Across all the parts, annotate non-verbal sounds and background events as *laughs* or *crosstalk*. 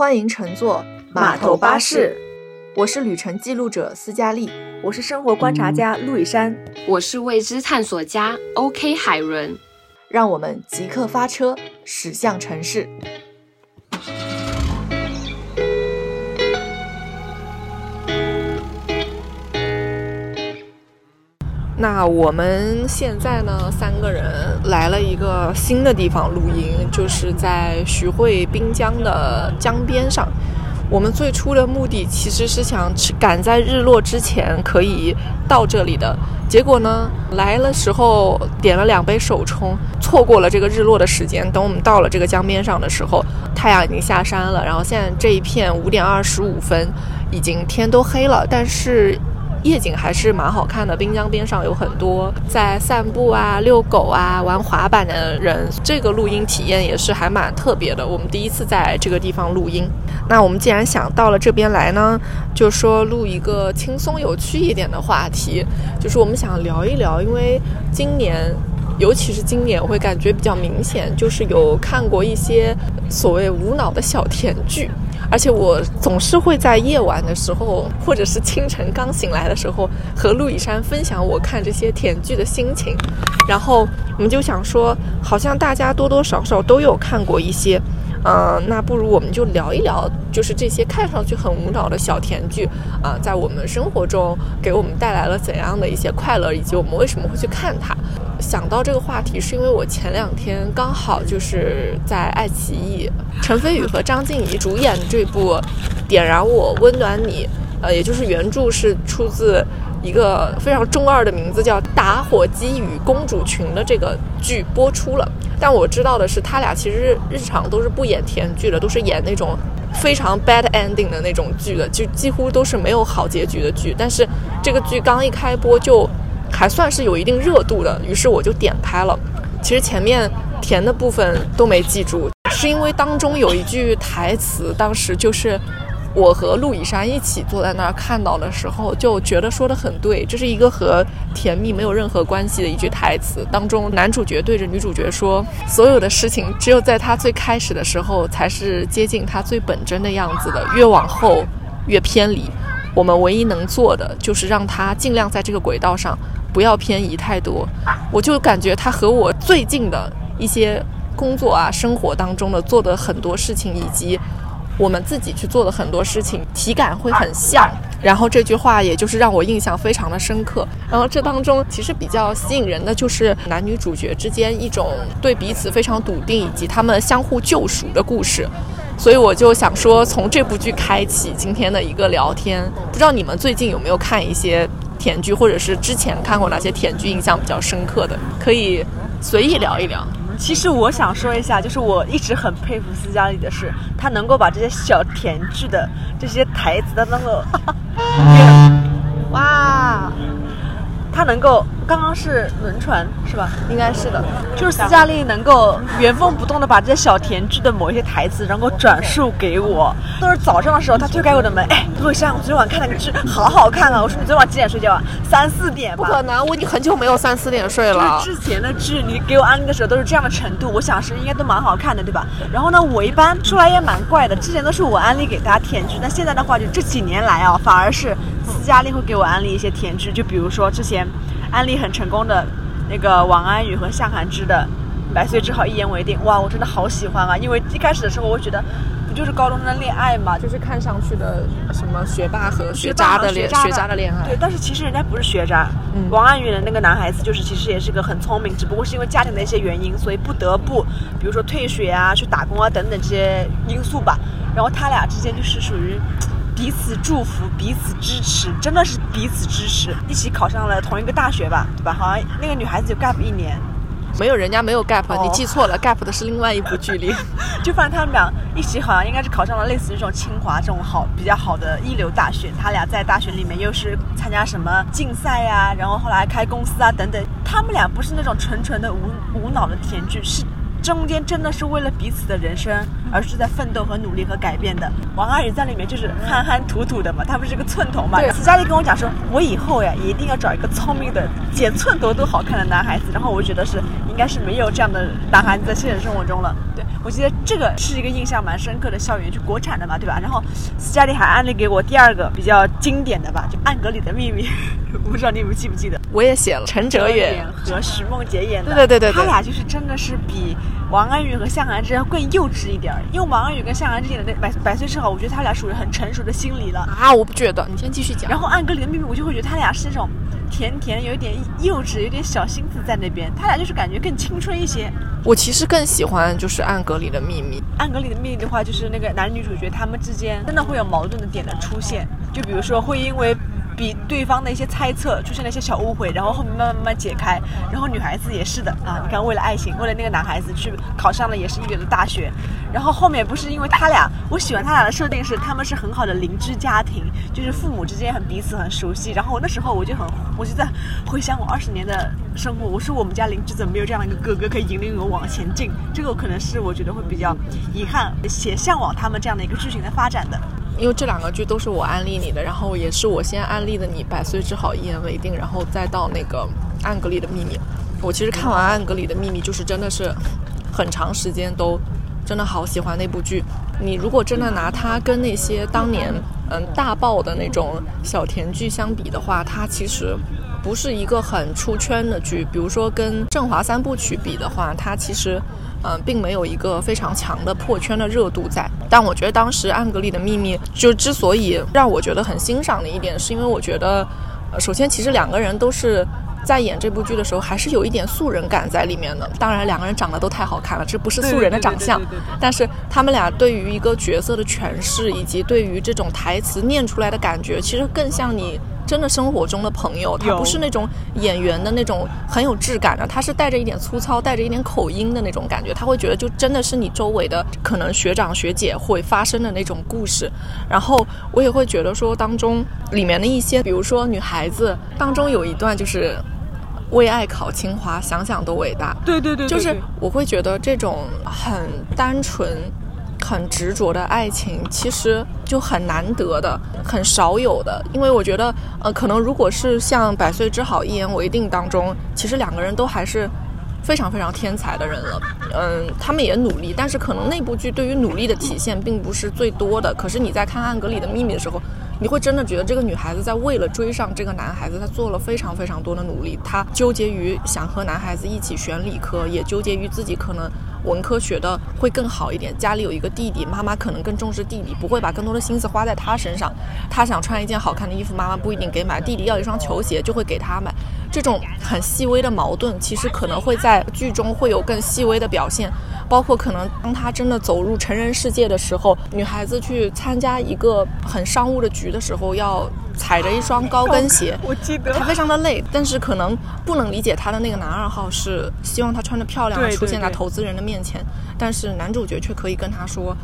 欢迎乘坐码头巴士，我是旅程记录者斯嘉丽，我是生活观察家陆以山，我是未知探索家 OK 海伦，让我们即刻发车驶向城市。那我们现在呢，三个人来了一个新的地方露营，就是在徐汇滨江的江边上。我们最初的目的其实是想赶在日落之前可以到这里的，结果呢，来了时候点了两杯手冲，错过了这个日落的时间。等我们到了这个江边上的时候，太阳已经下山了。然后现在这一片五点二十五分，已经天都黑了，但是。夜景还是蛮好看的，滨江边上有很多在散步啊、遛狗啊、玩滑板的人。这个录音体验也是还蛮特别的，我们第一次在这个地方录音。那我们既然想到了这边来呢，就说录一个轻松有趣一点的话题，就是我们想聊一聊，因为今年，尤其是今年，会感觉比较明显，就是有看过一些所谓无脑的小甜剧。而且我总是会在夜晚的时候，或者是清晨刚醒来的时候，和陆以山分享我看这些甜剧的心情。然后我们就想说，好像大家多多少少都有看过一些，嗯，那不如我们就聊一聊，就是这些看上去很无脑的小甜剧啊，在我们生活中给我们带来了怎样的一些快乐，以及我们为什么会去看它。想到这个话题，是因为我前两天刚好就是在爱奇艺，陈飞宇和张婧仪主演的这部《点燃我，温暖你》，呃，也就是原著是出自一个非常中二的名字叫《打火机与公主裙》的这个剧播出了。但我知道的是，他俩其实日常都是不演甜剧的，都是演那种非常 bad ending 的那种剧的，就几乎都是没有好结局的剧。但是这个剧刚一开播就。还算是有一定热度的，于是我就点开了。其实前面甜的部分都没记住，是因为当中有一句台词，当时就是我和陆以山一起坐在那儿看到的时候，就觉得说的很对。这是一个和甜蜜没有任何关系的一句台词。当中男主角对着女主角说：“所有的事情只有在他最开始的时候，才是接近他最本真的样子的，越往后越偏离。我们唯一能做的，就是让他尽量在这个轨道上。”不要偏移太多，我就感觉他和我最近的一些工作啊、生活当中的做的很多事情，以及我们自己去做的很多事情，体感会很像。然后这句话也就是让我印象非常的深刻。然后这当中其实比较吸引人的就是男女主角之间一种对彼此非常笃定，以及他们相互救赎的故事。所以我就想说，从这部剧开启今天的一个聊天。不知道你们最近有没有看一些？甜剧，或者是之前看过哪些甜剧印象比较深刻的，可以随意聊一聊。其实我想说一下，就是我一直很佩服斯嘉丽的是，她能够把这些小甜剧的这些台词，的能够，*laughs* 哇。他能够，刚刚是轮船是吧？应该是的，就是斯嘉丽能够原封不动的把这些小甜剧的某一些台词，然后转述给我。都是早上的时候，他推开我的门，哎，陆山，我昨天晚上看那个剧，好好看啊！我说你昨天晚上几点睡觉啊？三四点吧？不可能，我已经很久没有三四点睡了。之前的剧你给我安利的时候都是这样的程度，我想是应该都蛮好看的，对吧？然后呢，我一般出来也蛮怪的，之前都是我安利给大家甜剧，那现在的话就这几年来啊，反而是斯嘉丽会给我安利一些甜剧，就比如说之前。安利很成功的那个王安宇和向涵之的《百岁之好，一言为定》，哇，我真的好喜欢啊！因为一开始的时候，我觉得不就是高中生的恋爱嘛，就是看上去的什么学霸和学渣的恋学渣的恋爱。对，但是其实人家不是学渣。嗯。王安宇的那个男孩子，就是其实也是个很聪明，只不过是因为家庭的一些原因，所以不得不，比如说退学啊、去打工啊等等这些因素吧。然后他俩之间就是属于。彼此祝福，彼此支持，真的是彼此支持。一起考上了同一个大学吧，对吧？好像那个女孩子就 gap 一年，没有人家没有 gap，你记错了，gap 的是另外一部剧里。*laughs* 就反正他们俩一起，好像应该是考上了类似于这种清华这种好比较好的一流大学。他俩在大学里面又是参加什么竞赛呀，然后后来开公司啊等等。他们俩不是那种纯纯的无无脑的甜剧，是。中间真的是为了彼此的人生，而是在奋斗和努力和改变的。王阿姨在里面就是憨憨土土的嘛，他不是个寸头嘛。对斯嘉丽跟我讲说，我以后呀一定要找一个聪明的、剪寸头都好看的男孩子。然后我觉得是应该是没有这样的男孩子在现实生活中了。对我觉得这个是一个印象蛮深刻的校园剧，国产的嘛，对吧？然后斯嘉丽还安利给我第二个比较经典的吧，就《暗格里的秘密》，*laughs* 我不知道你们记不记得？我也写了陈哲远，和徐梦洁演的，对对对对对他俩就是真的是比王安宇和向涵之间更幼稚一点。因为王安宇跟向涵之演的那百百岁之好，我觉得他俩属于很成熟的心理了。啊，我不觉得，你先继续讲。然后《暗格里的秘密》，我就会觉得他俩是那种甜甜，有一点幼稚，有点小心思在那边。他俩就是感觉更青春一些。我其实更喜欢就是《暗格里的秘密》。《暗格里的秘密》的话，就是那个男女主角他们之间真的会有矛盾的点的出现，就比如说会因为。比对方的一些猜测出现了一些小误会，然后后面慢慢慢解开。然后女孩子也是的啊，你看为了爱情，为了那个男孩子去考上了也是一流的大学。然后后面不是因为他俩，我喜欢他俩的设定是他们是很好的邻居家庭，就是父母之间很彼此很熟悉。然后我那时候我就很，我就在回想我二十年的生活，我说我们家邻居怎么没有这样的一个哥哥可以引领我往前进？这个可能是我觉得会比较遗憾，且向往他们这样的一个剧情的发展的。因为这两个剧都是我安利你的，然后也是我先安利的你《百岁之好，一言为定》，然后再到那个《暗格里的秘密》。我其实看完《暗格里的秘密》，就是真的是很长时间都真的好喜欢那部剧。你如果真的拿它跟那些当年嗯大爆的那种小甜剧相比的话，它其实不是一个很出圈的剧。比如说跟《振华三部曲》比的话，它其实。嗯，并没有一个非常强的破圈的热度在，但我觉得当时《暗格里的秘密》就之所以让我觉得很欣赏的一点，是因为我觉得，首先其实两个人都是在演这部剧的时候，还是有一点素人感在里面的。当然，两个人长得都太好看了，这不是素人的长相，但是他们俩对于一个角色的诠释，以及对于这种台词念出来的感觉，其实更像你。真的生活中的朋友，他不是那种演员的那种很有质感的，他是带着一点粗糙、带着一点口音的那种感觉，他会觉得就真的是你周围的可能学长学姐会发生的那种故事。然后我也会觉得说，当中里面的一些，比如说女孩子当中有一段就是为爱考清华，想想都伟大。对对对,对，就是我会觉得这种很单纯。很执着的爱情，其实就很难得的，很少有的。因为我觉得，呃，可能如果是像《百岁之好，一言为定》当中，其实两个人都还是非常非常天才的人了。嗯，他们也努力，但是可能那部剧对于努力的体现并不是最多的。可是你在看《暗格里的秘密》的时候，你会真的觉得这个女孩子在为了追上这个男孩子，她做了非常非常多的努力。她纠结于想和男孩子一起选理科，也纠结于自己可能。文科学的会更好一点，家里有一个弟弟，妈妈可能更重视弟弟，不会把更多的心思花在他身上。他想穿一件好看的衣服，妈妈不一定给买；弟弟要一双球鞋，就会给他买。这种很细微的矛盾，其实可能会在剧中会有更细微的表现，包括可能当他真的走入成人世界的时候，女孩子去参加一个很商务的局的时候，要踩着一双高跟鞋，*laughs* 我记得她非常的累，但是可能不能理解她的那个男二号是希望她穿着漂亮出现在投资人的面前，但是男主角却可以跟她说。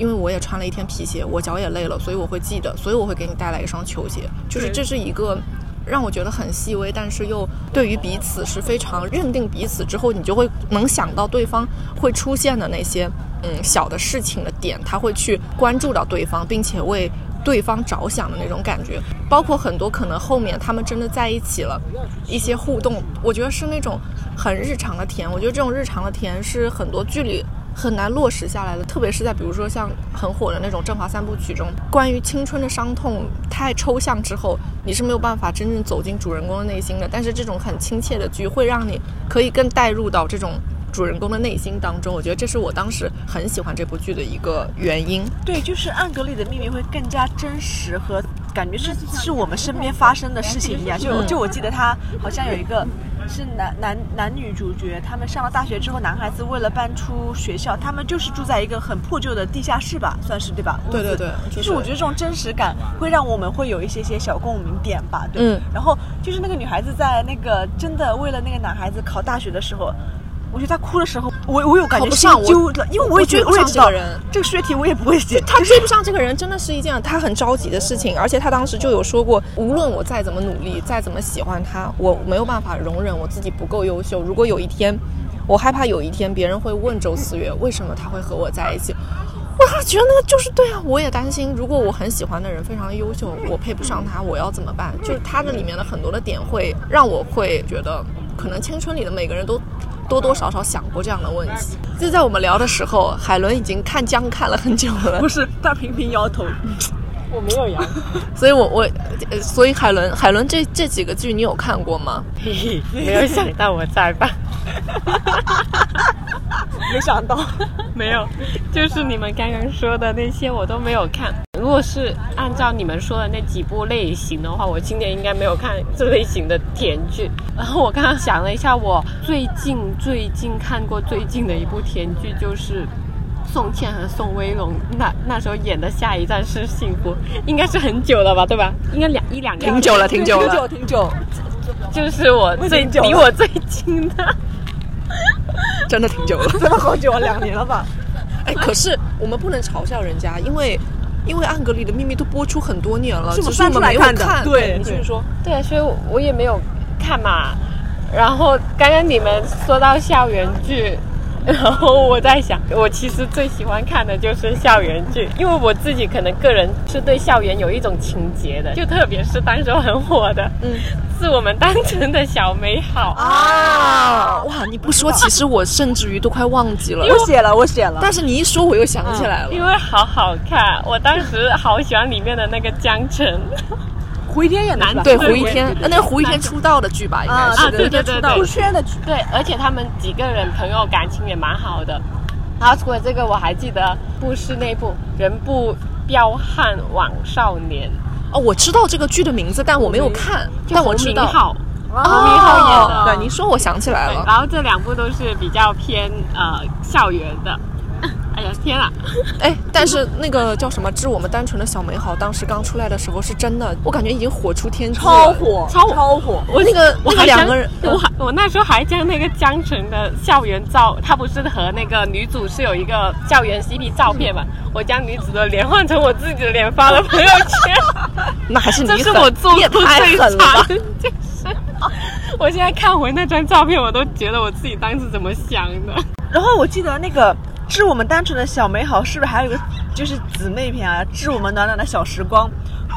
因为我也穿了一天皮鞋，我脚也累了，所以我会记得，所以我会给你带来一双球鞋。就是这是一个让我觉得很细微，但是又对于彼此是非常认定彼此之后，你就会能想到对方会出现的那些嗯小的事情的点，他会去关注到对方，并且为对方着想的那种感觉。包括很多可能后面他们真的在一起了，一些互动，我觉得是那种很日常的甜。我觉得这种日常的甜是很多剧里。很难落实下来的，特别是在比如说像很火的那种《振华三部曲》中，关于青春的伤痛太抽象之后，你是没有办法真正走进主人公的内心的。但是这种很亲切的剧，会让你可以更带入到这种主人公的内心当中。我觉得这是我当时很喜欢这部剧的一个原因。对，就是暗格里的秘密会更加真实和感觉是是我们身边发生的事情一样。就就我记得他好像有一个。是男男男女主角，他们上了大学之后，男孩子为了搬出学校，他们就是住在一个很破旧的地下室吧，算是对吧？对对对，就是我觉得这种真实感会让我们会有一些些小共鸣点吧，对。嗯。然后就是那个女孩子在那个真的为了那个男孩子考大学的时候。我觉得他哭的时候，我我有感觉心揪的，因为我也觉得我也知道人这个数学题我也不会写。他追不上这个人，真的是一件他很着急的事情。而且他当时就有说过，无论我再怎么努力，再怎么喜欢他，我没有办法容忍我自己不够优秀。如果有一天我害怕有一天别人会问周思月为什么他会和我在一起。我觉得那个就是对啊，我也担心，如果我很喜欢的人非常优秀，我配不上他，我要怎么办？就是他的里面的很多的点会让我会觉得，可能青春里的每个人都多多少少想过这样的问题。就在我们聊的时候，海伦已经看姜看了很久了，不是他频频摇头。我没有摇，*laughs* 所以我我，呃所以海伦海伦这这几个剧你有看过吗？嘿嘿，没有想到我在吧？*laughs* 没想到，没有，就是你们刚刚说的那些我都没有看。如果是按照你们说的那几部类型的话，我今年应该没有看这类型的甜剧。然后我刚刚想了一下，我最近最近看过最近的一部甜剧就是。宋茜和宋威龙那那时候演的《下一站是幸福》，应该是很久了吧，对吧？应该两一两年。挺久了，挺久了，挺久，挺久，就是我最挺久了离我最近的。真的挺久了。*laughs* 真的好久，两年了吧？哎，可是我们不能嘲笑人家，因为因为《暗格里的秘密》都播出很多年了，是我只是我们没有翻出来看的看。对你继续说。对啊，所以我我也没有看嘛。然后刚刚你们说到校园剧，*laughs* 然后我在想，我其实最喜欢看的就是校园剧，因为我自己可能个人是对校园有一种情结的，就特别是当时候很火的，嗯，是我们单纯的小美好。啊，哇！你不说，其实我甚至于都快忘记了。我写了，我写了。但是你一说，我又想起来了。因为好好看，我当时好喜欢里面的那个江澄，胡一天演的是吧？对，胡一天，那是胡一天出道的剧吧？应该啊，是。啊对对对对出圈的剧。对，而且他们几个人朋友感情也蛮好的。然后除了这个，我还记得不是那部《人不彪悍枉少年哦，我知道这个剧的名字，但我没有看，》，但我知道。胡明昊。哦洪明昊演的对，您说我想起来，了。然后这两部都是比较偏呃校园的。哎呀天啊！哎，但是那个叫什么《致我们单纯的小美好》，当时刚出来的时候是真的，我感觉已经火出天际了。超火，超火超火！我那个那个我还两个人我还我那时候还将那个江辰的校园照，他不是和那个女主是有一个校园 CP 照片嘛？我将女主的脸换成我自己的脸发了朋友圈，*laughs* 那还是你这是我做过你也太最狠了吧惨！，就是 *laughs* 我现在看回那张照片，我都觉得我自己当时怎么想的。然后我记得那个《致我们单纯的小美好》是不是还有一个就是姊妹篇啊？《致我们暖暖的小时光》，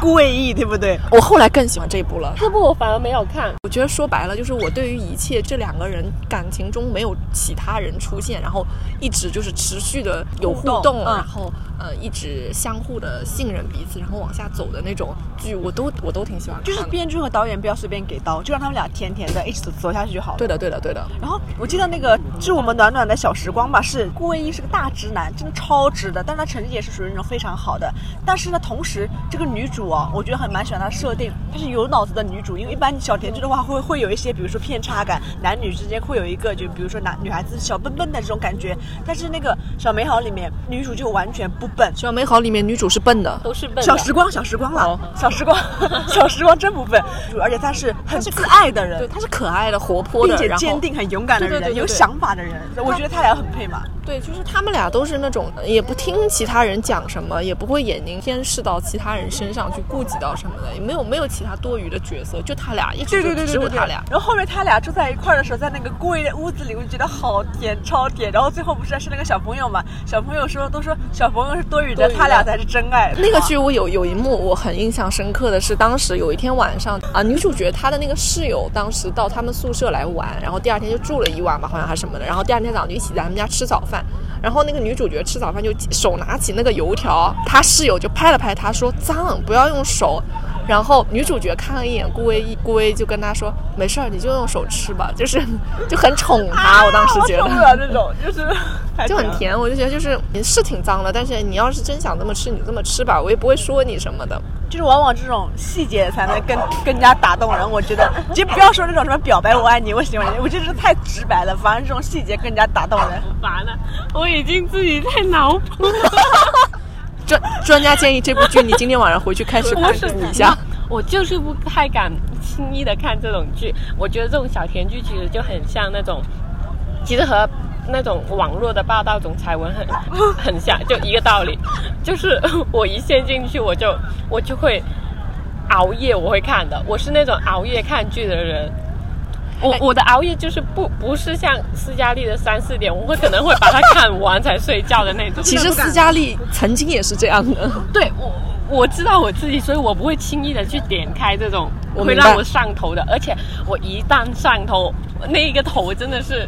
顾魏艺对不对？我后来更喜欢这一部了。这部我反而没有看，我觉得说白了，就是我对于一切这两个人感情中没有其他人出现，然后一直就是持续的有互动，互动嗯然后呃一直相互的信任彼此，然后往下走的那种剧，我都我都挺喜欢的。就是编剧和导演不要随便给刀，就让他们俩甜甜的一起走走下去就好了。对的，对的，对的。然后我记得那个《致我们暖暖的小时光》吧，是顾魏艺是个大直男，真的超直的，但他成绩也是属于那种非常好的。但是呢，同时这个女主啊，我觉得很蛮喜欢她的设定，她是有脑子的女主。因为一般小甜剧的话，会会有一些，比如说偏差感，男女之间会有一个，就比如说男女孩子小笨笨的这种感觉。但是那个小美好里面，女主就完全不笨，小美好里面女主是笨的，都是笨。小时光，小时光了，哦小时光，*laughs* 小时光真不笨，*laughs* 而且她是很自爱的人对，，她是可爱的、活泼的，并且坚定、很勇敢的人，对对对对对有想法的人，我觉得他俩很配嘛。对，就是他们俩都是那种也不听其他人讲什么，也不会眼睛偏视到其他人身上去顾及到什么的，也没有没有其他多余的角色，就他俩一直就只有他俩。然后后面他俩住在一块儿的时候，在那个贵的屋子里，我就觉得好甜，超甜。然后最后不是是那个小朋友嘛？小朋友说都说小朋友是多余的，多余的他俩才是真爱。那个剧我有有一幕我很印象深刻的是，当时有一天晚上啊，女主角她的那个室友当时到他们宿舍来玩，然后第二天就住了一晚吧，好像还是什么的，然后第二天早上就一起在他们家吃早饭。然后那个女主角吃早饭就手拿起那个油条，她室友就拍了拍她说脏，不要用手。然后女主角看了一眼顾威一，顾威就跟他说没事儿，你就用手吃吧，就是 *laughs* 就很宠她。我当时觉得。了这种，就是 *laughs* 就很。甜，我就觉得就是你是挺脏的，但是你要是真想这么吃，你这么吃吧，我也不会说你什么的。就是往往这种细节才能更更加打动人。我觉得，就不要说那种什么表白我爱你，我喜欢你，我觉得这太直白了。反而这种细节更加打动人。烦了，我已经自己在脑补。专 *laughs* 专家建议这部剧你今天晚上回去开始关注一下。我就是不太敢轻易的看这种剧。我觉得这种小甜剧其实就很像那种，其实和那种网络的霸道总裁文很 *laughs* 很像，就一个道理。就是 *laughs* 我一陷进去，我就我就会熬夜，我会看的。我是那种熬夜看剧的人。我我的熬夜就是不不是像斯嘉丽的三四点，我会可能会把它看完才睡觉的那种。其实斯嘉丽曾经也是这样的。对我我知道我自己，所以我不会轻易的去点开这种我会让我上头的，而且我一旦上头，那一个头真的是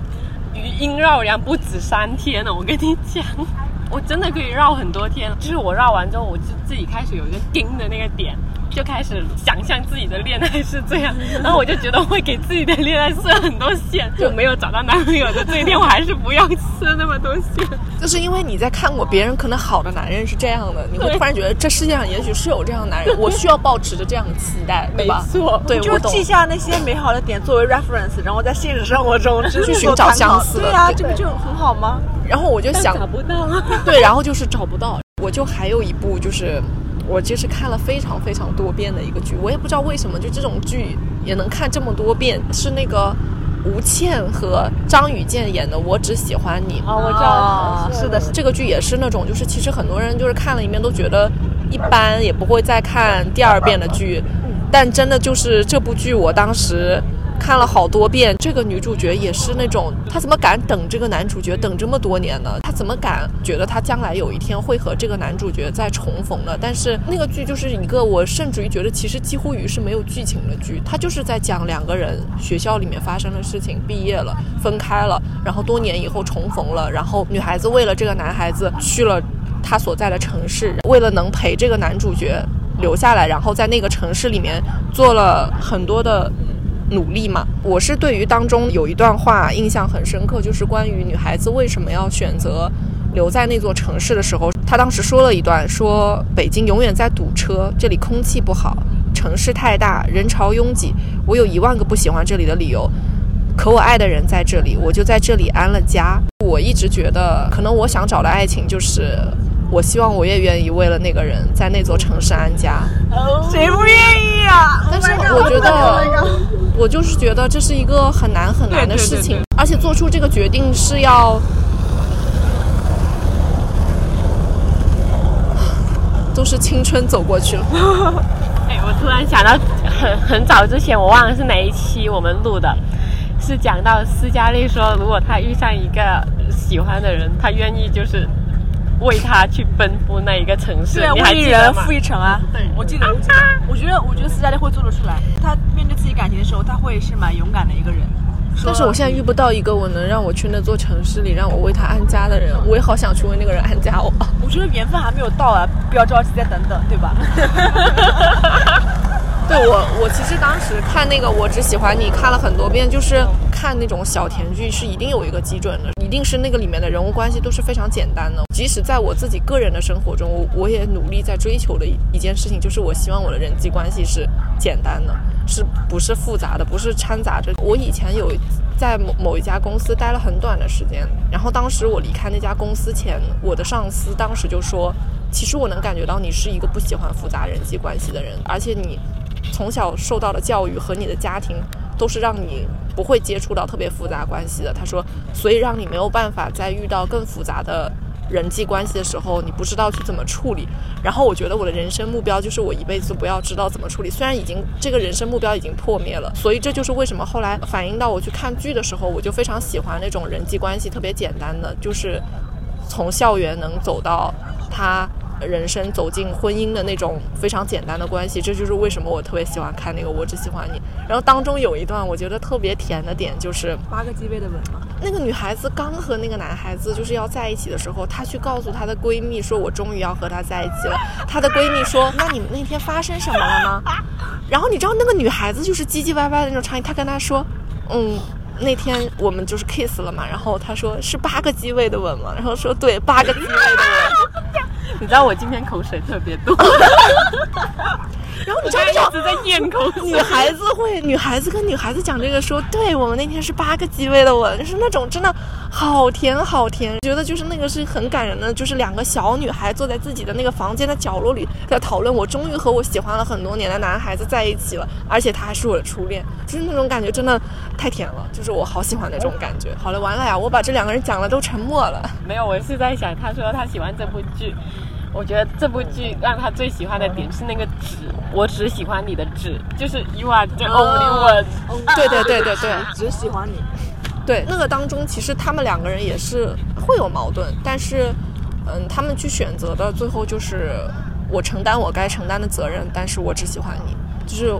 余音绕梁不止三天了。我跟你讲，*laughs* 我真的可以绕很多天。就是我绕完之后，我就自己开始有一个盯的那个点。就开始想象自己的恋爱是这样，然后我就觉得会给自己的恋爱设很多线。就没有找到男朋友的这一天，我还是不要设那么多线。就是因为你在看过别人可能好的男人是这样的，你会突然觉得这世界上也许是有这样的男人，我需要 *laughs* 保持着这样的期待，对吧？没错对，我。就记下那些美好的点作为 reference，然后在现实生活中去去寻找相似的对啊，这不就很好吗？然后我就想，找不到啊。*laughs* 对，然后就是找不到。我就还有一部就是。我就是看了非常非常多遍的一个剧，我也不知道为什么，就这种剧也能看这么多遍。是那个吴倩和张雨健演的《我只喜欢你》。哦，我知哦道，是的是这个剧也是那种，就是其实很多人就是看了一遍都觉得一般，也不会再看第二遍的剧。但真的就是这部剧，我当时看了好多遍。这个女主角也是那种，她怎么敢等这个男主角等这么多年呢？她怎么敢觉得她将来有一天会和这个男主角再重逢呢？但是那个剧就是一个，我甚至于觉得其实几乎于是没有剧情的剧，它就是在讲两个人学校里面发生的事情，毕业了，分开了，然后多年以后重逢了，然后女孩子为了这个男孩子去了他所在的城市，为了能陪这个男主角留下来，然后在那个城市里面做了很多的努力嘛。我是对于当中有一段话印象很深刻，就是关于女孩子为什么要选择留在那座城市的时候，她当时说了一段，说北京永远在堵车，这里空气不好，城市太大，人潮拥挤，我有一万个不喜欢这里的理由。可我爱的人在这里，我就在这里安了家。我一直觉得，可能我想找的爱情就是，我希望我也愿意为了那个人在那座城市安家。谁不愿意啊？但是我觉得，我就是觉得这是一个很难很难的事情，而且做出这个决定是要，*sighs* 都是青春走过去了。*laughs* 哎，我突然想到很很早之前，我忘了是哪一期我们录的，是讲到斯嘉丽说，如果她遇上一个喜欢的人，她愿意就是为他去奔赴那一个城市。对，为一记得吗人赴？一城啊！对我记得，我记得。我觉得，我觉得斯嘉丽会做得出来。她面对自己感情的时候，她会是蛮勇敢的一个人。但是我现在遇不到一个我能让我去那座城市里让我为他安家的人，我也好想去为那个人安家哦。我觉得缘分还没有到啊，不要着急，再等等，对吧？*laughs* 对我，我其实当时看那个《我只喜欢你》看了很多遍，就是看那种小甜剧是一定有一个基准的，一定是那个里面的人物关系都是非常简单的。即使在我自己个人的生活中，我我也努力在追求的一一件事情，就是我希望我的人际关系是简单的，是不是复杂的，不是掺杂着。我以前有在某某一家公司待了很短的时间，然后当时我离开那家公司前，我的上司当时就说，其实我能感觉到你是一个不喜欢复杂人际关系的人，而且你。从小受到的教育和你的家庭都是让你不会接触到特别复杂关系的。他说，所以让你没有办法在遇到更复杂的人际关系的时候，你不知道去怎么处理。然后我觉得我的人生目标就是我一辈子不要知道怎么处理。虽然已经这个人生目标已经破灭了，所以这就是为什么后来反映到我去看剧的时候，我就非常喜欢那种人际关系特别简单的，就是从校园能走到他。人生走进婚姻的那种非常简单的关系，这就是为什么我特别喜欢看那个《我只喜欢你》。然后当中有一段我觉得特别甜的点，就是八个机位的吻吗？那个女孩子刚和那个男孩子就是要在一起的时候，她去告诉她的闺蜜说：“我终于要和他在一起了。”她的闺蜜说：“那你们那天发生什么了吗？” *laughs* 然后你知道那个女孩子就是唧唧歪歪的那种场景，她跟她说：“嗯。”那天我们就是 kiss 了嘛，然后她说是八个机位的吻嘛，然后说对八个机位的吻。你知道我今天口水特别多，*laughs* 然后你知道我一直在咽口水。女孩子会，女孩子跟女孩子讲这个说，对我们那天是八个机位的吻，就是那种真的好甜好甜，觉得就是那个是很感人的，就是两个小女孩坐在自己的那个房间的角落里，在讨论我终于和我喜欢了很多年的男孩子在一起了，而且他还是我的初恋，就是那种感觉真的太甜了，就是我好喜欢那种感觉。好了，完了呀，我把这两个人讲了都沉默了。没有，我是在想，他说他喜欢这部剧，我觉得这部剧让他最喜欢的点是那个“纸”，我只喜欢你的“纸”，就是 you are the only one。对对对对对只喜欢你。对，那个当中其实他们两个人也是会有矛盾，但是，嗯，他们去选择的最后就是我承担我该承担的责任，但是我只喜欢你，就是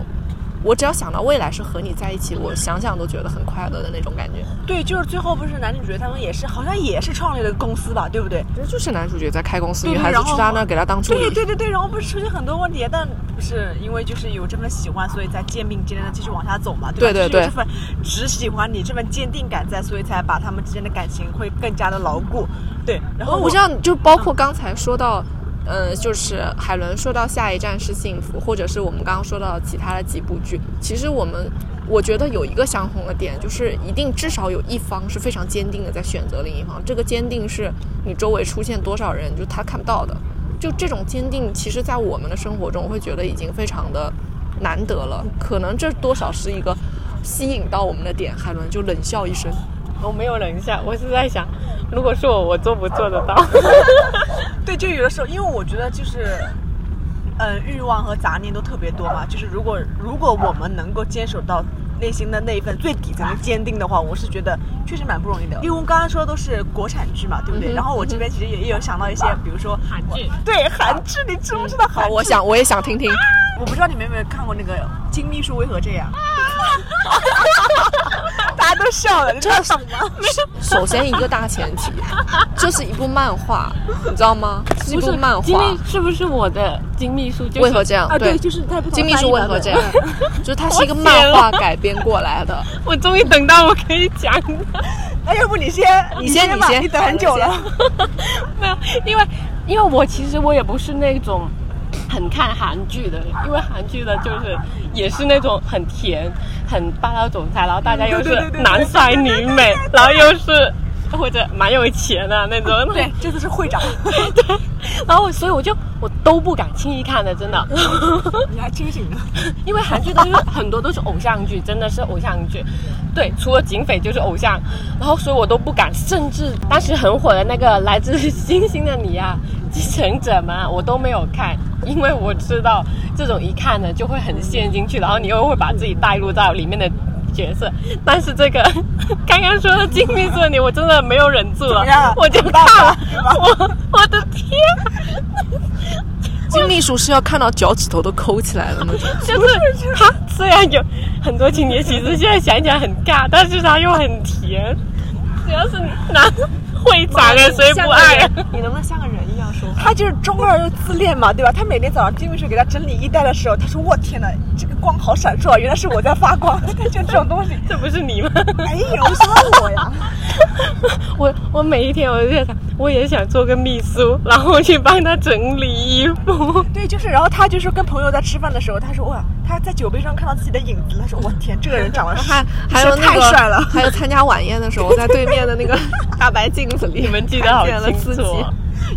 我只要想到未来是和你在一起，我想想都觉得很快乐的那种感觉。对，就是最后不是男女主角他们也是好像也是创立了个公司吧，对不对？这就是男主角在开公司，女孩子去他那给他当助理。对对对对，然后不是出现很多问题，但不是因为就是有这份喜欢，所以才肩并肩的继续往下走嘛，对吧？对对对就是这份只喜欢你这份坚定感在，所以才把他们之间的感情会更加的牢固。对，然后我知道，就包括刚才说到，嗯，就是海伦说到下一站是幸福，或者是我们刚刚说到其他的几部剧，其实我们我觉得有一个相同的点，就是一定至少有一方是非常坚定的在选择另一方，这个坚定是你周围出现多少人，就他看不到的。就这种坚定，其实在我们的生活中，我会觉得已经非常的难得了。可能这多少是一个吸引到我们的点。海伦就冷笑一声，我没有冷笑，我是在想，如果是我，我做不做得到？*laughs* 对，就有的时候，因为我觉得就是，嗯，欲望和杂念都特别多嘛。就是如果如果我们能够坚守到内心的那一份最底层的坚定的话，我是觉得确实蛮不容易的。因为我们刚刚说的都是国产剧嘛，对不对？然后我这边其实也也有想到一些，比如说韩剧对韩剧，你知不知道韩好，我想我也想听听。我不知道你们有没有看过那个《金秘书为何这样》，*laughs* 大家都笑了，你知道什么吗？首先一个大前提，这是一部漫画，你知道吗？这是一部漫画金秘。是不是我的金秘书？就是为何这样？啊，对，就是他金秘书为何这样？*laughs* 就是它是一个漫画改编过来的。*laughs* 我终于等到我可以讲了。哎，要不你先，你先，你先你等很久了。没有，因为因为我其实我也不是那种很看韩剧的，因为韩剧的就是也是那种很甜、很霸道总裁，然后大家又是男帅女美，然后又是或者蛮有钱的那种。对，这次是会长，*laughs* 对，然后所以我就我都不敢轻易看的，真的。*laughs* 你还清醒呢。*laughs* 因为韩剧都是很多都是偶像剧，真的是偶像剧。对，除了警匪就是偶像，然后所以我都不敢，甚至当时很火的那个《来自星星的你》啊，《继承者们》啊，我都没有看，因为我知道这种一看呢就会很陷进去，然后你又会把自己带入到里面的。角色，但是这个 *laughs* 刚刚说的《金秘书的你》，我真的没有忍住了，我就怎么办看了，我我的天，金秘书是要看到脚趾头都抠起来了那种。就是他虽然有很多情节，其实现在想起来很尬，但是他又很甜。主要是男会长啊，谁不爱啊？你能不能像个人一样说话？他就是中二又自恋嘛，对吧？他每天早上金秘书给他整理衣袋的时候，他说：“我天哪，这个光好闪烁，原来是我在发光。”他 *laughs* 就这种东西，这不是你吗？没有什么我呀。*laughs* 我我每一天我就在想，我也想做个秘书，然后去帮他整理衣服。对，就是，然后他就是跟朋友在吃饭的时候，他说：“哇，他在酒杯上看到自己的影子，他说：我天，这个人长得还还有那个太帅了。”还有参加晚宴的时候，在对面的那个大白镜子里，你们记得好清楚。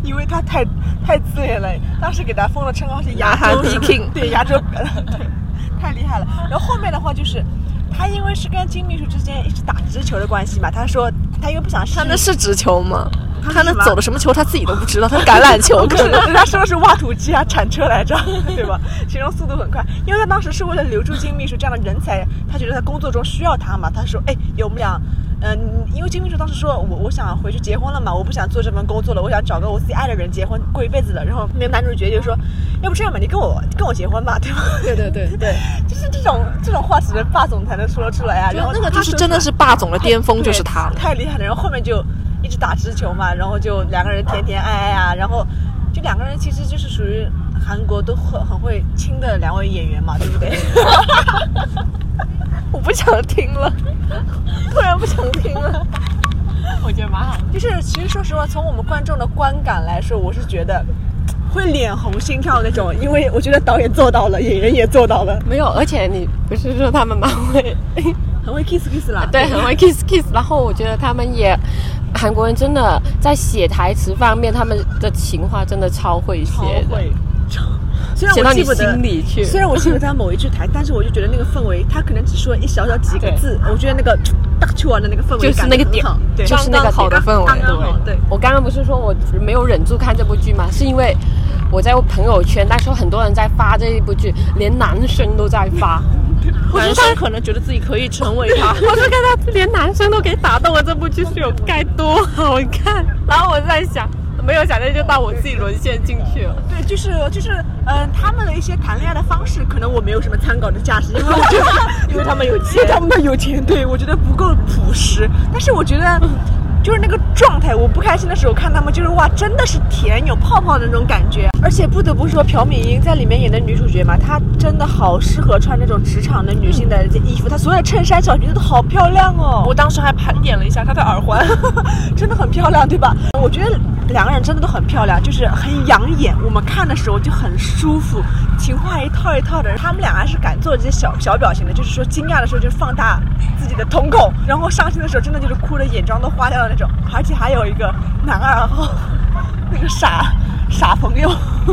因为他太太自恋了，当时给他封了称号是亚韩洲 King 对亚洲，对，*laughs* 太厉害了。然后后面的话就是，他因为是跟金秘书之间一直打直球的关系嘛，他说他因为不想失他那是直球吗？他那走的什么球他自己都不知道，他 *laughs* 橄榄球，可能。人家说的是挖土机啊、铲车来着，*laughs* 对吧？形容速度很快，因为他当时是为了留住金秘书这样的人才，他觉得他工作中需要他嘛。他说：“哎，我们俩，嗯、因为金秘书当时说我我想回去结婚了嘛，我不想做这份工作了，我想找个我自己爱的人结婚过一辈子的。”然后那个男主角就说：“要不这样吧，你跟我跟我结婚吧，对吧？”对对对对，*laughs* 就是这种这种话，只能霸总才能说得出来啊。然后那个就是真的是霸总的巅峰，就是他了。太厉害了。然后后面就一直打直球嘛，然后就两个人甜甜爱爱啊，然后就两个人其实就是属于韩国都很很会亲的两位演员嘛，对不对？*laughs* *laughs* 我不想听了，*laughs* 突然不想听了。我觉得蛮好。就是其实说实话，从我们观众的观感来说，我是觉得 *tsk* 会脸红心跳那种，因为我觉得导演做到了，演员也做到了，没有，而且你不是说他们蛮会，*laughs* 很会 kiss kiss 啦。对，很会 kiss kiss。然后我觉得他们也，韩国人真的在写台词方面，他们的情话真的超会写的，会。虽然写到你我记不得心里去。*laughs* 虽然我记得他某一句台，但是我就觉得那个氛围，他可能只说一小小几个字，我觉得那个大去玩的那个氛围感就是那个点就是那个好的氛围对。我刚刚不是说我没有忍住看这部剧吗？是因为我在我朋友圈，那时候很多人在发这一部剧，连男生都在发。*laughs* 我男就生可能觉得自己可以成为他。*laughs* 我就看到连男生都给打动了，这部剧是有该多好看。然后我在想，没有想到就到我自己沦陷进去了。对，就是就是，嗯、他们的一些谈恋爱的方式，可能我没有什么参考的价值，因为我觉得，*laughs* 因为他们有钱，他们有钱，对我觉得不够朴实。但是我觉得，就是那个状态，我不开心的时候看他们，就是哇，真的是甜，有泡泡的那种感觉。而且不得不说，朴敏英在里面演的女主角嘛，她真的好适合穿那种职场的女性的这衣服，她所有的衬衫、小裙子都好漂亮哦。我当时还盘点了一下她的耳环，*laughs* 真的很漂亮，对吧？我觉得两个人真的都很漂亮，就是很养眼，我们看的时候就很舒服，情话一套一套的。他们俩还是敢做这些小小表情的，就是说惊讶的时候就放大自己的瞳孔，然后伤心的时候真的就是哭的眼妆都花掉的那种。而且还有一个男二号，那个傻傻朋友，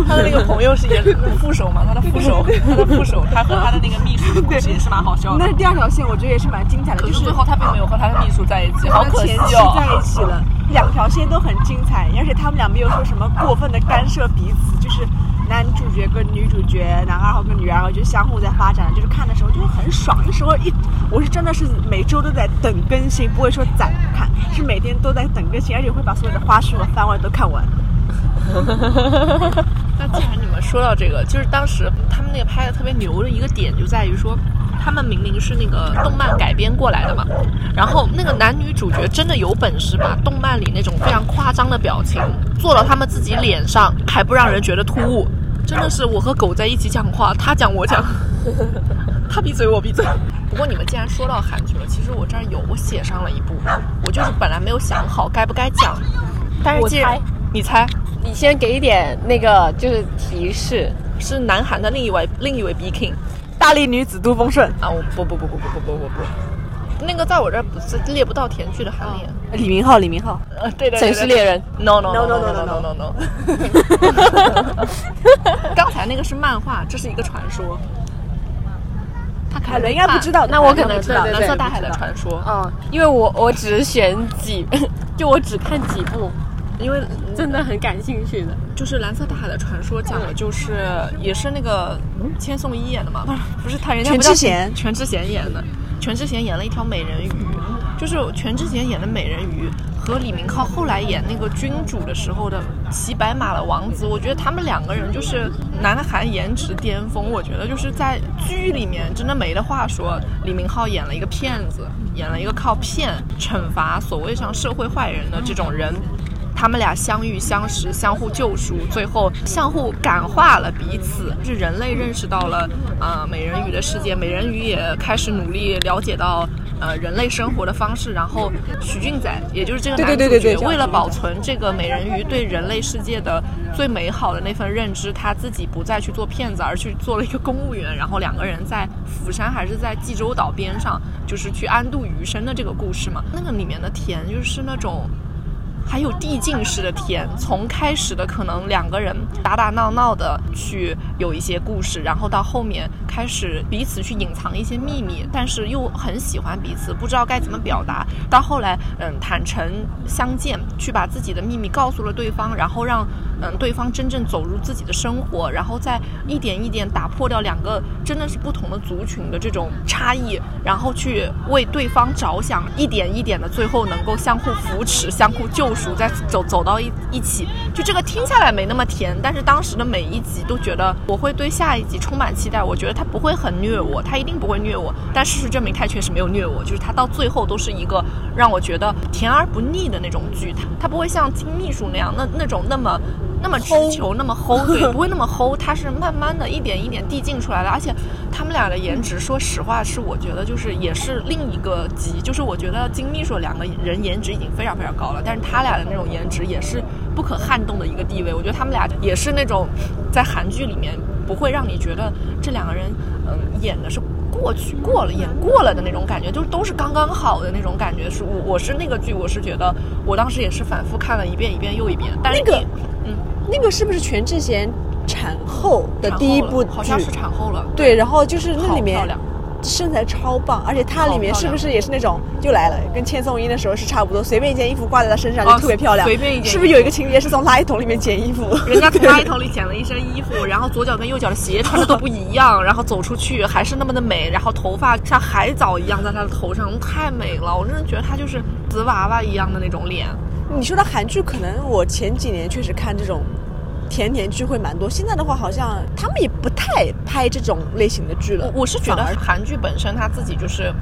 他的那个朋友是演副手嘛，他的副手，他的副手，他和他的那个秘书的故事也是蛮好笑的那。第二条线我觉得也是蛮精彩的，就是是最后他并没有和他的秘书在一起，好他可惜前期哦。在一起了，*laughs* 两条线都很精彩，而且他们俩没有说什么过分的干涉彼此，就是男主角跟女主角，男二号跟女二号就相互在发展，就是看的时候就会很爽。那时候一我是真的是每周都在等更新，不会说攒着看，是每天都在等更新，而且会把所有的花絮和番外都看完。*laughs* 那既然你们说到这个，就是当时他们那个拍的特别牛的一个点，就在于说，他们明明是那个动漫改编过来的嘛，然后那个男女主角真的有本事把动漫里那种非常夸张的表情做到他们自己脸上，还不让人觉得突兀。真的是我和狗在一起讲话，他讲我讲，*laughs* 他闭嘴我闭嘴。不过你们既然说到韩剧了，其实我这儿有我写上了一部，我就是本来没有想好该不该讲，但是既然你猜。你先给一点那个就是提示，是南韩的另一位另一位 B King 大力女子都丰顺，啊！我不不不不不不不不不，那个在我这儿不是列不到甜剧的行列。李明浩，李明浩，呃，对对城市猎人。No no No, no no, no no, no。*laughs* 刚才那个是漫画，这是一个传说。他可海伦能应该不知道，那我可能知道蓝色大海的传说，嗯，因为我我只选几，*laughs* 就我只看几部，因为真的很感兴趣的。就是蓝色大海的传说讲的就是也是那个千颂伊演的嘛，不是不是他人家全智贤全智贤演的，全智贤演了一条美人鱼，就是全智贤演的美人鱼和李明浩后来演那个君主的时候的骑白马的王子，我觉得他们两个人就是南韩颜值巅峰，我觉得就是在剧里面真的没得话说。李明浩演了一个骗子，演了一个靠骗惩罚所谓上社会坏人的这种人。他们俩相遇、相识、相互救赎，最后相互感化了彼此。就是人类认识到了呃美人鱼的世界，美人鱼也开始努力了解到呃人类生活的方式。然后许俊仔，也就是这个男主角，对对对对为了保存这个美人鱼对人类世界的最美好的那份认知，他自己不再去做骗子，而去做了一个公务员。然后两个人在釜山还是在济州岛边上，就是去安度余生的这个故事嘛。那个里面的甜就是那种。还有递进式的甜，从开始的可能两个人打打闹闹的去有一些故事，然后到后面开始彼此去隐藏一些秘密，但是又很喜欢彼此，不知道该怎么表达。到后来，嗯，坦诚相见，去把自己的秘密告诉了对方，然后让嗯对方真正走入自己的生活，然后再一点一点打破掉两个真的是不同的族群的这种差异，然后去为对方着想，一点一点的，最后能够相互扶持、相互救熟，再走走到一一起。就这个听下来没那么甜，但是当时的每一集都觉得我会对下一集充满期待。我觉得他不会很虐我，他一定不会虐我。但事实证明，他确实没有虐我，就是他到最后都是一个让我觉得甜而不腻的那种剧。他他不会像金秘书那样，那那种那么。那么直球，那么齁，对，*laughs* 不会那么齁，它是慢慢的一点一点递进出来的，而且他们俩的颜值，说实话是我觉得就是也是另一个级，就是我觉得金秘书两个人颜值已经非常非常高了，但是他俩的那种颜值也是不可撼动的一个地位，我觉得他们俩也是那种在韩剧里面不会让你觉得这两个人嗯演的是。过去过了，演过了的那种感觉，就都是刚刚好的那种感觉。是我我是那个剧，我是觉得我当时也是反复看了一遍一遍又一遍。但是那个是不是全智贤产后的第一部剧？好像是产后了，对，然后就是那里面。身材超棒，而且她里面是不是也是那种又来了，跟千颂伊的时候是差不多，随便一件衣服挂在她身上就哦特别漂亮。随便一件是不是有一个情节是从垃圾桶里面 *laughs* 捡衣服？人家从垃圾桶里捡了一身衣服，然后左脚跟右脚的鞋穿的都不一样，然后走出去还是那么的美，然后头发像海藻一样在她的头上，太美了。我真的觉得她就是瓷娃娃一样的那种脸。你说的韩剧，可能我前几年确实看这种甜甜剧会蛮多，现在的话好像他们也不太拍这种类型的剧了。我我是觉得韩剧本身它自己就是。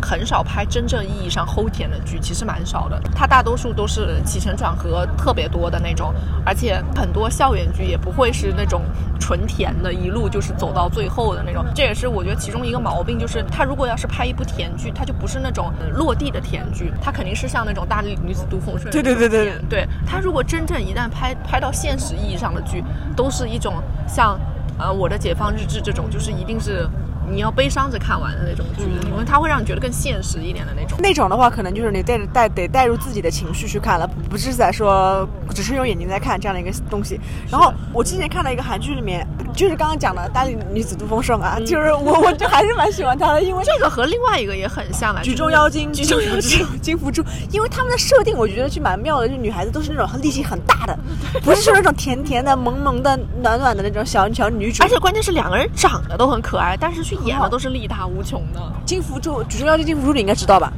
很少拍真正意义上齁甜的剧，其实蛮少的。它大多数都是起承转合特别多的那种，而且很多校园剧也不会是那种纯甜的，一路就是走到最后的那种。这也是我觉得其中一个毛病，就是它如果要是拍一部甜剧，它就不是那种呃落地的甜剧，它肯定是像那种大力女子都奉顺。对对对对对，它如果真正一旦拍拍到现实意义上的剧，都是一种像呃《我的解放日志》这种，就是一定是你要悲伤着看完的那种剧，因为它会让你觉得更现实一点的那种。那种的话，可能就是你带着带得带入自己的情绪去看了，不是在说只是用眼睛在看这样的一个东西。然后我之前看了一个韩剧里面，就是刚刚讲的大力女子都丰盛啊，就是我 *laughs* 我就还是蛮喜欢她的，因为这个和另外一个也很像来，举重妖精、举重妖精。金福珠，因为他们的设定我觉得就蛮妙的，就女孩子都是那种力气很大的，不是说那种甜甜的、萌萌的、暖暖的那种小小女主。而且关键是两个人长得都很可爱，但是去演的都是力大无穷的。金福珠，举重妖精金福珠你应该知道吧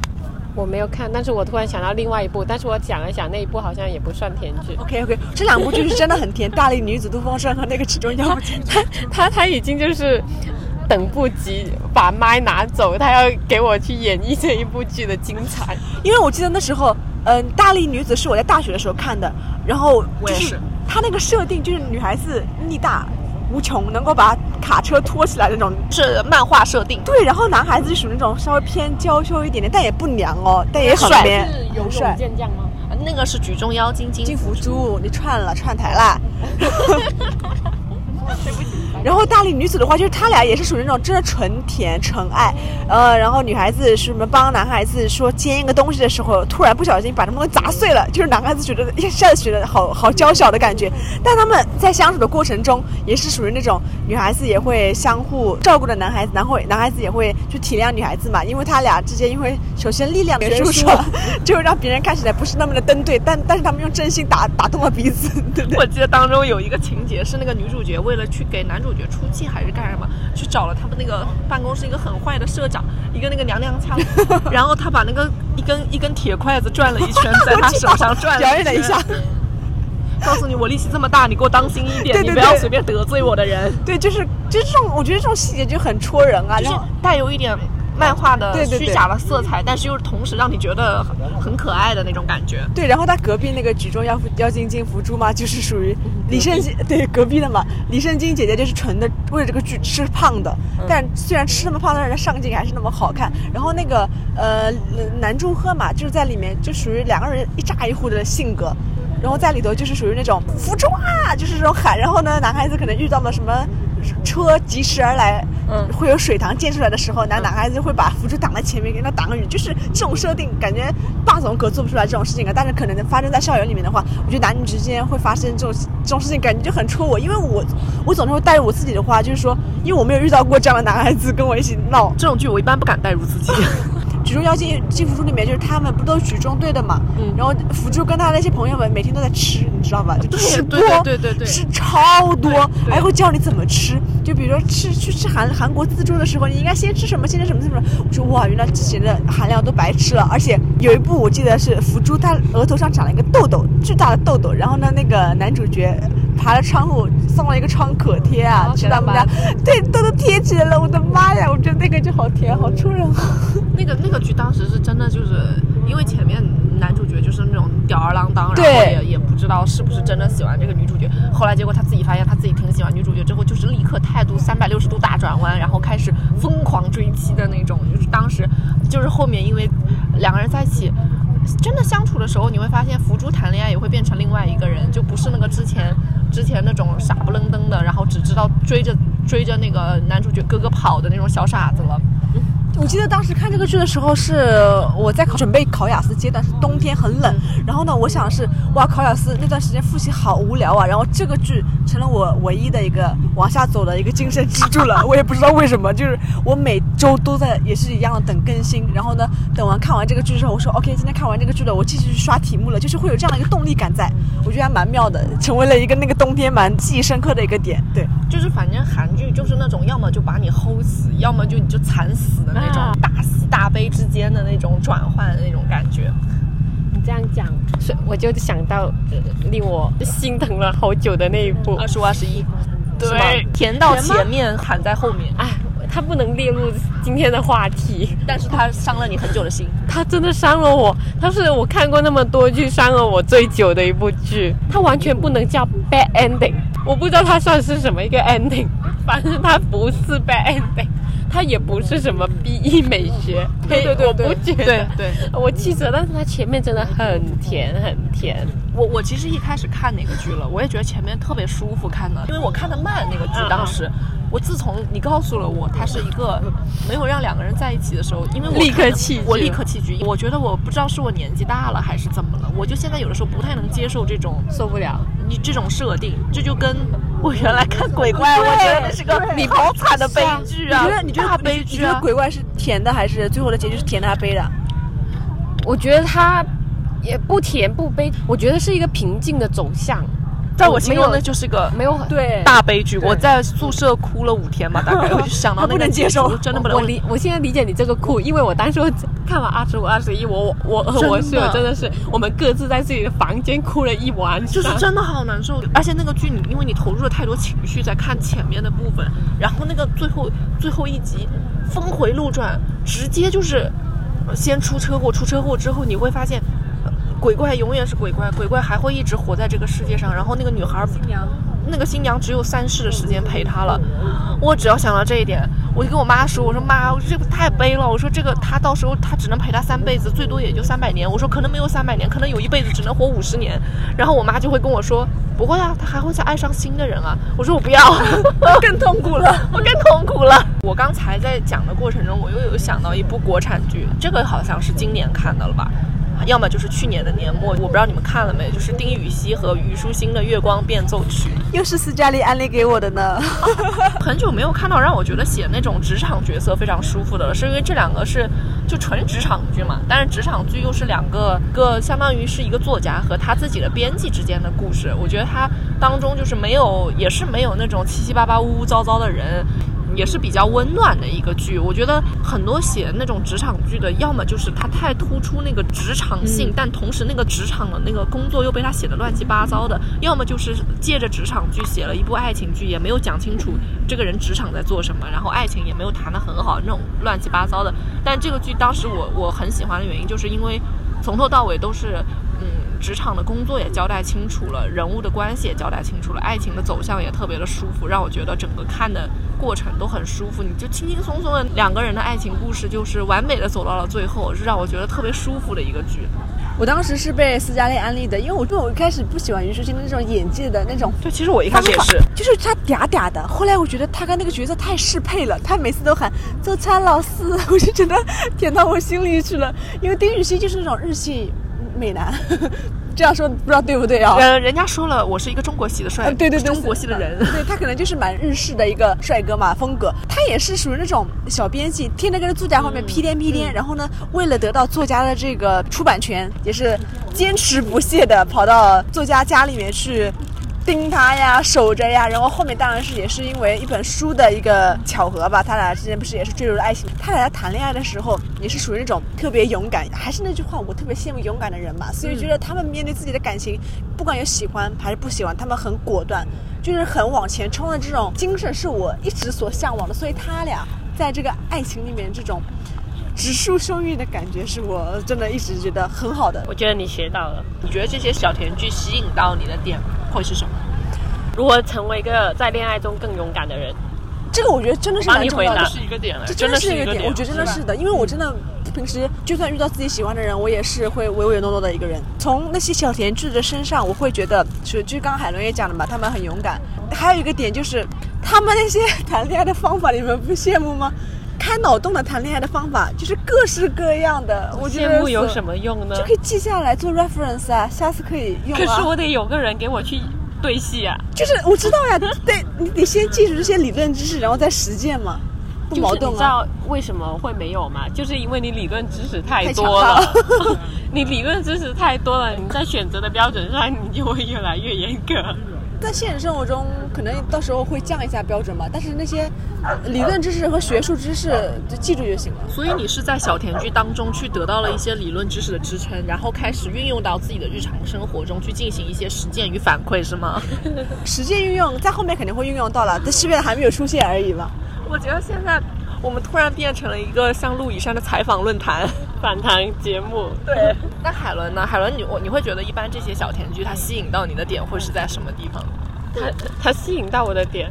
我没有看，但是我突然想到另外一部，但是我讲了想那一部好像也不算甜剧。？OK OK，这两部剧是真的很甜，《大力女子都丰盛》和那个举重妖精。*laughs* 他他他已经就是等不及把麦拿走，他要给我去演绎这一部剧的精彩。因为我记得那时候，嗯、大力女子是我在大学的时候看的，然后就是她那个设定就是女孩子力大无穷，能够把卡车拖起来的那种。是漫画设定，对，然后男孩子就属于那种稍微偏娇羞一点点，但也不娘哦，但也很帅 man，是游泳很帅。健将吗？那个是举重妖精金金福珠，你串了串台啦。*laughs* 然后大力女子的话，就是他俩也是属于那种真的纯甜纯爱，呃，然后女孩子什么帮男孩子说煎一个东西的时候，突然不小心把这东西砸碎了，就是男孩子觉得一下子觉得好好娇小的感觉。但他们在相处的过程中，也是属于那种女孩子也会相互照顾的男孩子，然后男孩子也会去体谅女孩子嘛，因为他俩之间因为首先力量悬殊悬殊了，*laughs* 就让别人看起来不是那么的登对，但但是他们用真心打打动了彼此，对不对？我记得当中有一个情节是那个女主角为了去给男主角出气还是干什么，去找了他们那个办公室一个很坏的社长，一个那个娘娘腔，*laughs* 然后他把那个一根一根铁筷子转了一圈，在他手上转了一 *laughs* 下，告诉你我力气这么大，你给我当心一点，对对你不要对随便得罪我的人，对，就是就是这种，我觉得这种细节就很戳人啊。就带有一点漫画的虚假的色彩，但是又同时让你觉得很很可爱的那种感觉。对，然后他隔壁那个举重妖妖精金福珠嘛，*laughs* 就是属于李圣经对隔壁的嘛。李圣经姐姐就是纯的为了这个剧吃胖的，但虽然吃那么胖，但是上镜还是那么好看。然后那个呃南柱赫嘛，就是在里面就属于两个人一炸一呼的性格。然后在里头就是属于那种服装啊，就是这种喊。然后呢，男孩子可能遇到了什么车疾驰而来，嗯会有水塘溅出来的时候，男男孩子会把福珠挡在前面，给他挡雨。就是这种设定，感觉霸总可做不出来这种事情啊。但是可能发生在校园里面的话，我觉得男女之间会发生这种这种事情，感觉就很戳我。因为我我总是会带入我自己的话，就是说，因为我没有遇到过这样的男孩子跟我一起闹。这种剧我一般不敢带入自己。*laughs* 举重妖精金福珠里面，就是他们不都是举重队的嘛？嗯然后福珠跟他那些朋友们每天都在吃，你知道吧？就吃播，对对对对对吃超多，还会教你怎么吃。就比如说吃去吃韩韩国自助的时候，你应该先吃什么，先吃什么，什么。我说哇，原来之前的含量都白吃了。而且有一部我记得是福珠，他额头上长了一个痘痘，巨大的痘痘。然后呢，那个男主角爬了窗户送了一个创可贴啊，哦去他们家，对，都都贴起来了。我的妈呀，我觉得那个就好甜，好戳人。*laughs* 那个那个剧当时是真的，就是因为前面男主角就是那种吊儿郎当，然后也也不知道是不是真的喜欢这个女主角。后来结果他自己发现他自己挺喜欢女主角之后，就是立刻态度三百六十度大转弯，然后开始疯狂追妻的那种。就是当时就是后面因为两个人在一起。真的相处的时候，你会发现福珠谈恋爱也会变成另外一个人，就不是那个之前之前那种傻不愣登的，然后只知道追着追着那个男主角哥哥跑的那种小傻子了。我我记得当时看这个剧的时候，是我在考准备考雅思阶段，是冬天很冷。然后呢，我想是哇，考雅思那段时间复习好无聊啊。然后这个剧成了我唯一的一个往下走的一个精神支柱了。我也不知道为什么，就是我每周都在也是一样的等更新。然后呢，等完看完这个剧之后，我说 OK，今天看完这个剧了，我继续去刷题目了，就是会有这样的一个动力感在。我觉得还蛮妙的，成为了一个那个冬天蛮记忆深刻的一个点。对，就是反正韩剧就是那种要么就把你齁死，要么就你就惨死的那种啊大喜大悲之间的那种转换的那种感觉。你这样讲，是我就想到、呃令我心疼了好久的那一部。二十五、二十一，对甜到前面，喊在后面，哎，它不能列入今天的话题。但是它伤了你很久的心。它真的伤了我，它是我看过那么多剧伤了我最久的一部剧。它完全不能叫 bad ending，我不知道它算是什么一个 ending，反正它不是 bad ending，它也不是什么 BE 美学。对对对我不觉得。对对我记着，但是它前面真的很甜很甜。我我其实一开始看那个剧了，我也觉得前面特别舒服看的，因为我看的慢那个剧嗯，当时。我自从你告诉了我他是一个没有让两个人在一起的时候，因为我立刻弃我立刻弃剧。我觉得我不知道是我年纪大了还是怎么了，我就现在有的时候不太能接受这种受不了，你这种设定，这就跟我原来看鬼怪，我觉得那是个你好惨的悲剧啊！你觉得你觉大得悲剧啊！你觉得鬼怪是甜的，还是最后的结局是甜的还是悲的？我觉得他也不甜不悲，我觉得是一个平静的走向。在我心中那，就是个没有对大悲剧。我在宿舍哭了五天吧，大概 *laughs* 我就想到那个不能接受束，真的不能。我理，我现在理解你这个哭，因为我当时看完二十五、二十一，我我和我室友真的是，我们各自在自己的房间哭了一晚上。就是真的好难受，而且那个剧你因为你投入了太多情绪在看前面的部分，然后那个最后最后一集峰回路转，直接就是呃先出车祸，出车祸之后你会发现。呃鬼怪永远是鬼怪，鬼怪还会一直活在这个世界上。然后那个女孩，那个新娘只有三世的时间陪他了。我只要想到这一点，我就跟我妈说：“我说妈，这个太悲了。我说这个他到时候他只能陪他三辈子，最多也就三百年。我说可能没有三百年，可能有一辈子只能活五十年。然后我妈就会跟我说：不会啊，他还会再爱上新的人啊。我说我不要，*laughs* 我更痛苦了，我更痛苦了。我刚才在讲的过程中，我又有想到一部国产剧，这个好像是今年看的了吧？要么就是去年的年末，我不知道你们看了没，就是丁禹兮和虞书欣的《月光变奏曲》。又是斯嘉丽安利给我的呢。*laughs* *laughs* 很久没有看到让我觉得写那种职场角色非常舒服的了，是因为这两个是就纯职场剧嘛，但是职场剧又是两个个相当于是一个作家和他自己的编辑之间的故事，我觉得它当中就是没有，也是没有那种七七八八、呜呜糟糟的人。也是比较温暖的一个剧，我觉得很多写那种职场剧的，要么就是他太突出那个职场性，但同时那个职场的那个工作又被他写的乱七八糟的；要么就是借着职场剧写了一部爱情剧，也没有讲清楚这个人职场在做什么，然后爱情也没有谈得很好，那种乱七八糟的。但这个剧当时我我很喜欢的原因，就是因为从头到尾都是。嗯，职场的工作也交代清楚了，人物的关系也交代清楚了，爱情的走向也特别的舒服，让我觉得整个看的过程都很舒服。你就轻轻松松的两个人的爱情故事，就是完美的走到了最后，是让我觉得特别舒服的一个剧。我当时是被斯嘉丽安利的，因为我就我一开始不喜欢虞书欣的那种演技的那种对，其实我一开始也是，就是他嗲嗲的。后来我觉得他跟那个角色太适配了，他每次都喊“周川老师”，*laughs* 我就觉得甜到我心里去了。因为丁禹兮就是那种日系美男，这样说不知道对不对啊？呃，人家说了，我是一个中国系的帅，呃对对对，中国系的人。对他可能就是蛮日式的一个帅哥嘛风格。他也是属于那种小编辑，天天跟着作家后面屁颠屁颠，然后呢，为了得到作家的这个出版权，也是坚持不懈的跑到作家家里面去。盯他呀，守着呀，然后后面当然是也是因为一本书的一个巧合吧，他俩之间不是也是坠入了爱情。他俩在谈恋爱的时候也是属于那种特别勇敢，还是那句话，我特别羡慕勇敢的人嘛，所以觉得他们面对自己的感情，不管有喜欢还是不喜欢，他们很果断，就是很往前冲的这种精神是我一直所向往的。所以他俩在这个爱情里面这种直抒胸臆的感觉，是我真的一直觉得很好的。我觉得你学到了。你觉得这些小甜剧吸引到你的点会是什么？如何成为一个在恋爱中更勇敢的人？这个我觉得真的是蛮重要的。是一个点了，这真的是一个点，我觉得真的是的，因为我真的平时就算遇到自己喜欢的人，我也是会唯唯诺诺的一个人。从那些小甜剧的身上，我会觉得，就就刚刚海伦也讲了嘛，他们很勇敢。还有一个点就是，他们那些 *laughs* 谈恋爱的方法，你们不羡慕吗？开脑洞的谈恋爱的方法，就是各式各样的。我觉得羡慕有什么用呢就？可以记下来做 reference 啊，下次可以用啊。可是我得有个人给我去对戏啊，就是我知道呀，*laughs* 对，你得先记住这些理论知识，然后再实践嘛，不就是矛盾啊。你知道为什么会没有吗？就是因为你理论知识太多了大，*laughs* 你理论知识太多了，你在选择的标准上你就会越来越严格。在现实生活中，可能到时候会降一下标准吧，但是那些理论知识和学术知识就记住就行了。所以你是在小甜剧当中去得到了一些理论知识的支撑，然后开始运用到自己的日常生活中去进行一些实践与反馈，是吗？实践运用在后面肯定会运用到了，但是现在还没有出现而已吧。我觉得现在我们突然变成了一个像陆以山的采访论坛。*laughs* 访谈节目，对，那海伦呢？海伦，你我你会觉得一般这些小甜剧它吸引到你的点会是在什么地方？它它吸引到我的点，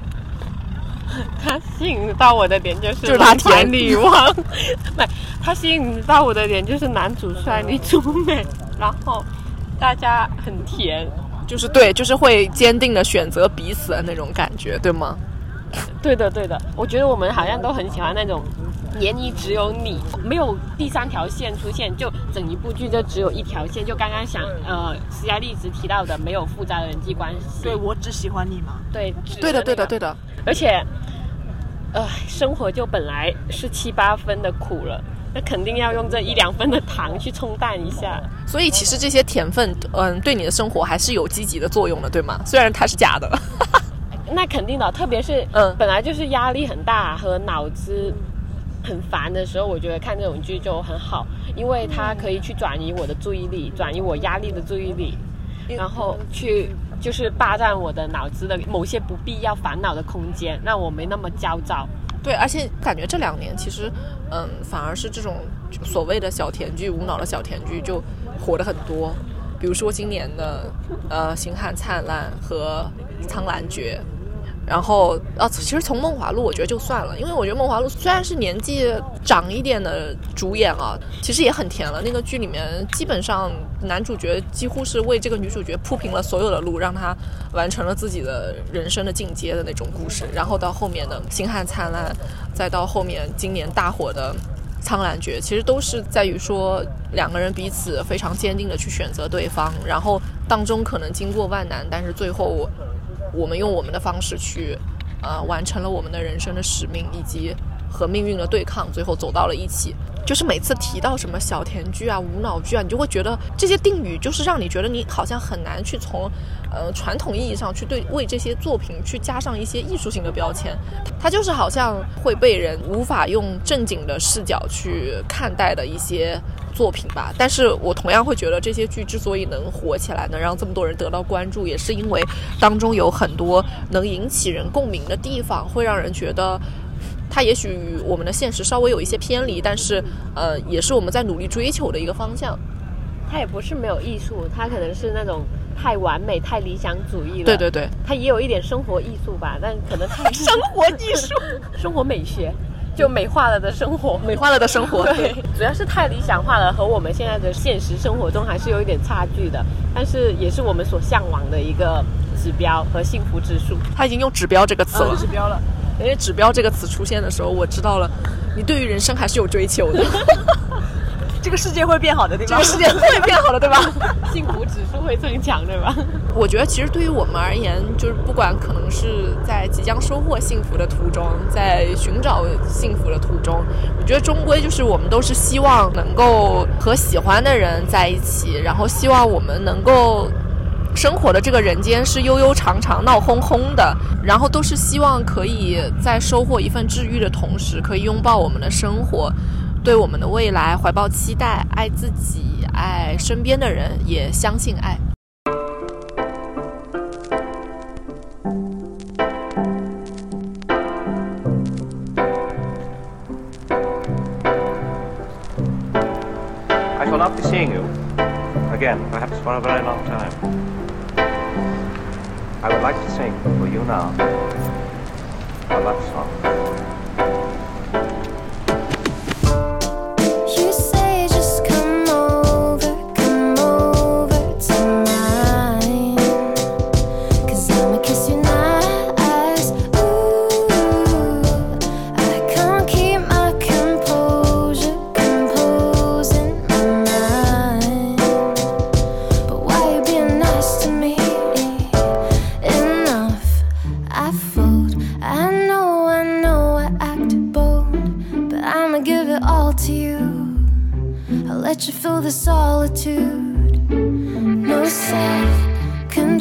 *laughs* 它吸引到我的点就是就是它蓝盘甜女王，*laughs* 不，它吸引到我的点就是男主帅，女主美，然后大家很甜，就是对，就是会坚定的选择彼此的那种感觉，对吗？*laughs* 对的对的，我觉得我们好像都很喜欢那种。年一只有你，没有第三条线出现，就整一部剧就只有一条线。就刚刚想，呃，斯嘉丽一直提到的没有复杂的人际关系。对我只喜欢你嘛。对，对的，对的，对的。而且，呃，生活就本来是七八分的苦了，那肯定要用这一两分的糖去冲淡一下。所以其实这些甜分，嗯，对你的生活还是有积极的作用的，对吗？虽然它是假的。那肯定的，特别是嗯本来就是压力很大和脑子很烦的时候，我觉得看这种剧就很好，因为它可以去转移我的注意力，转移我压力的注意力，然后去就是霸占我的脑子的某些不必要烦恼的空间，让我没那么焦躁。对，而且感觉这两年其实，嗯，反而是这种所谓的小甜剧、无脑的小甜剧就火的很多。比如说今年的呃《星汉灿烂》和《苍兰诀》，然后啊，其实从梦华录我觉得就算了，因为我觉得梦华录虽然是年纪长一点的主演啊，其实也很甜了。那个剧里面基本上男主角几乎是为这个女主角铺平了所有的路，让她完成了自己的人生的进阶的那种故事。然后到后面的《星汉灿烂》，再到后面今年大火的。苍兰诀其实都是在于说两个人彼此非常坚定的去选择对方，然后当中可能经过万难，但是最后我们用我们的方式去，呃，完成了我们的人生的使命，以及和命运的对抗，最后走到了一起。就是每次提到什么小甜剧啊、无脑剧啊，你就会觉得这些定语就是让你觉得你好像很难去从，呃，传统意义上去对为这些作品去加上一些艺术性的标签，它就是好像会被人无法用正经的视角去看待的一些作品吧。但是我同样会觉得这些剧之所以能火起来，能让这么多人得到关注，也是因为当中有很多能引起人共鸣的地方，会让人觉得。它也许与我们的现实稍微有一些偏离，但是，呃，也是我们在努力追求的一个方向。它也不是没有艺术，它可能是那种太完美、太理想主义了。对对对，它也有一点生活艺术吧，但可能太 *laughs* 生活艺术，*laughs* 生活美学，就美化了的生活，美化了的生活。对，主要是太理想化了，和我们现在的现实生活中还是有一点差距的，但是也是我们所向往的一个指标和幸福指数。他已经用“指标”这个词了。指标了。因为“指标”这个词出现的时候，我知道了，你对于人生还是有追求的。*laughs* 这个世界会变好的，对吧？这个世界会变好的，对吧？*laughs* 幸福指数会增强，对吧？我觉得其实对于我们而言，就是不管可能是在即将收获幸福的途中，在寻找幸福的途中，我觉得终归就是我们都是希望能够和喜欢的人在一起，然后希望我们能够。生活的这个人间是悠悠长长、闹哄哄的，然后都是希望可以在收获一份治愈的同时，可以拥抱我们的生活，对我们的未来怀抱期待，爱自己，爱身边的人，也相信爱。I shall not be seeing you again, perhaps for a very long time. I would like to sing for you now a love song.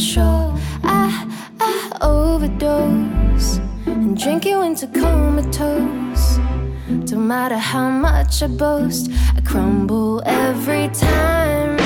sure I, I overdose and drink you into comatose. Don't matter how much I boast, I crumble every time.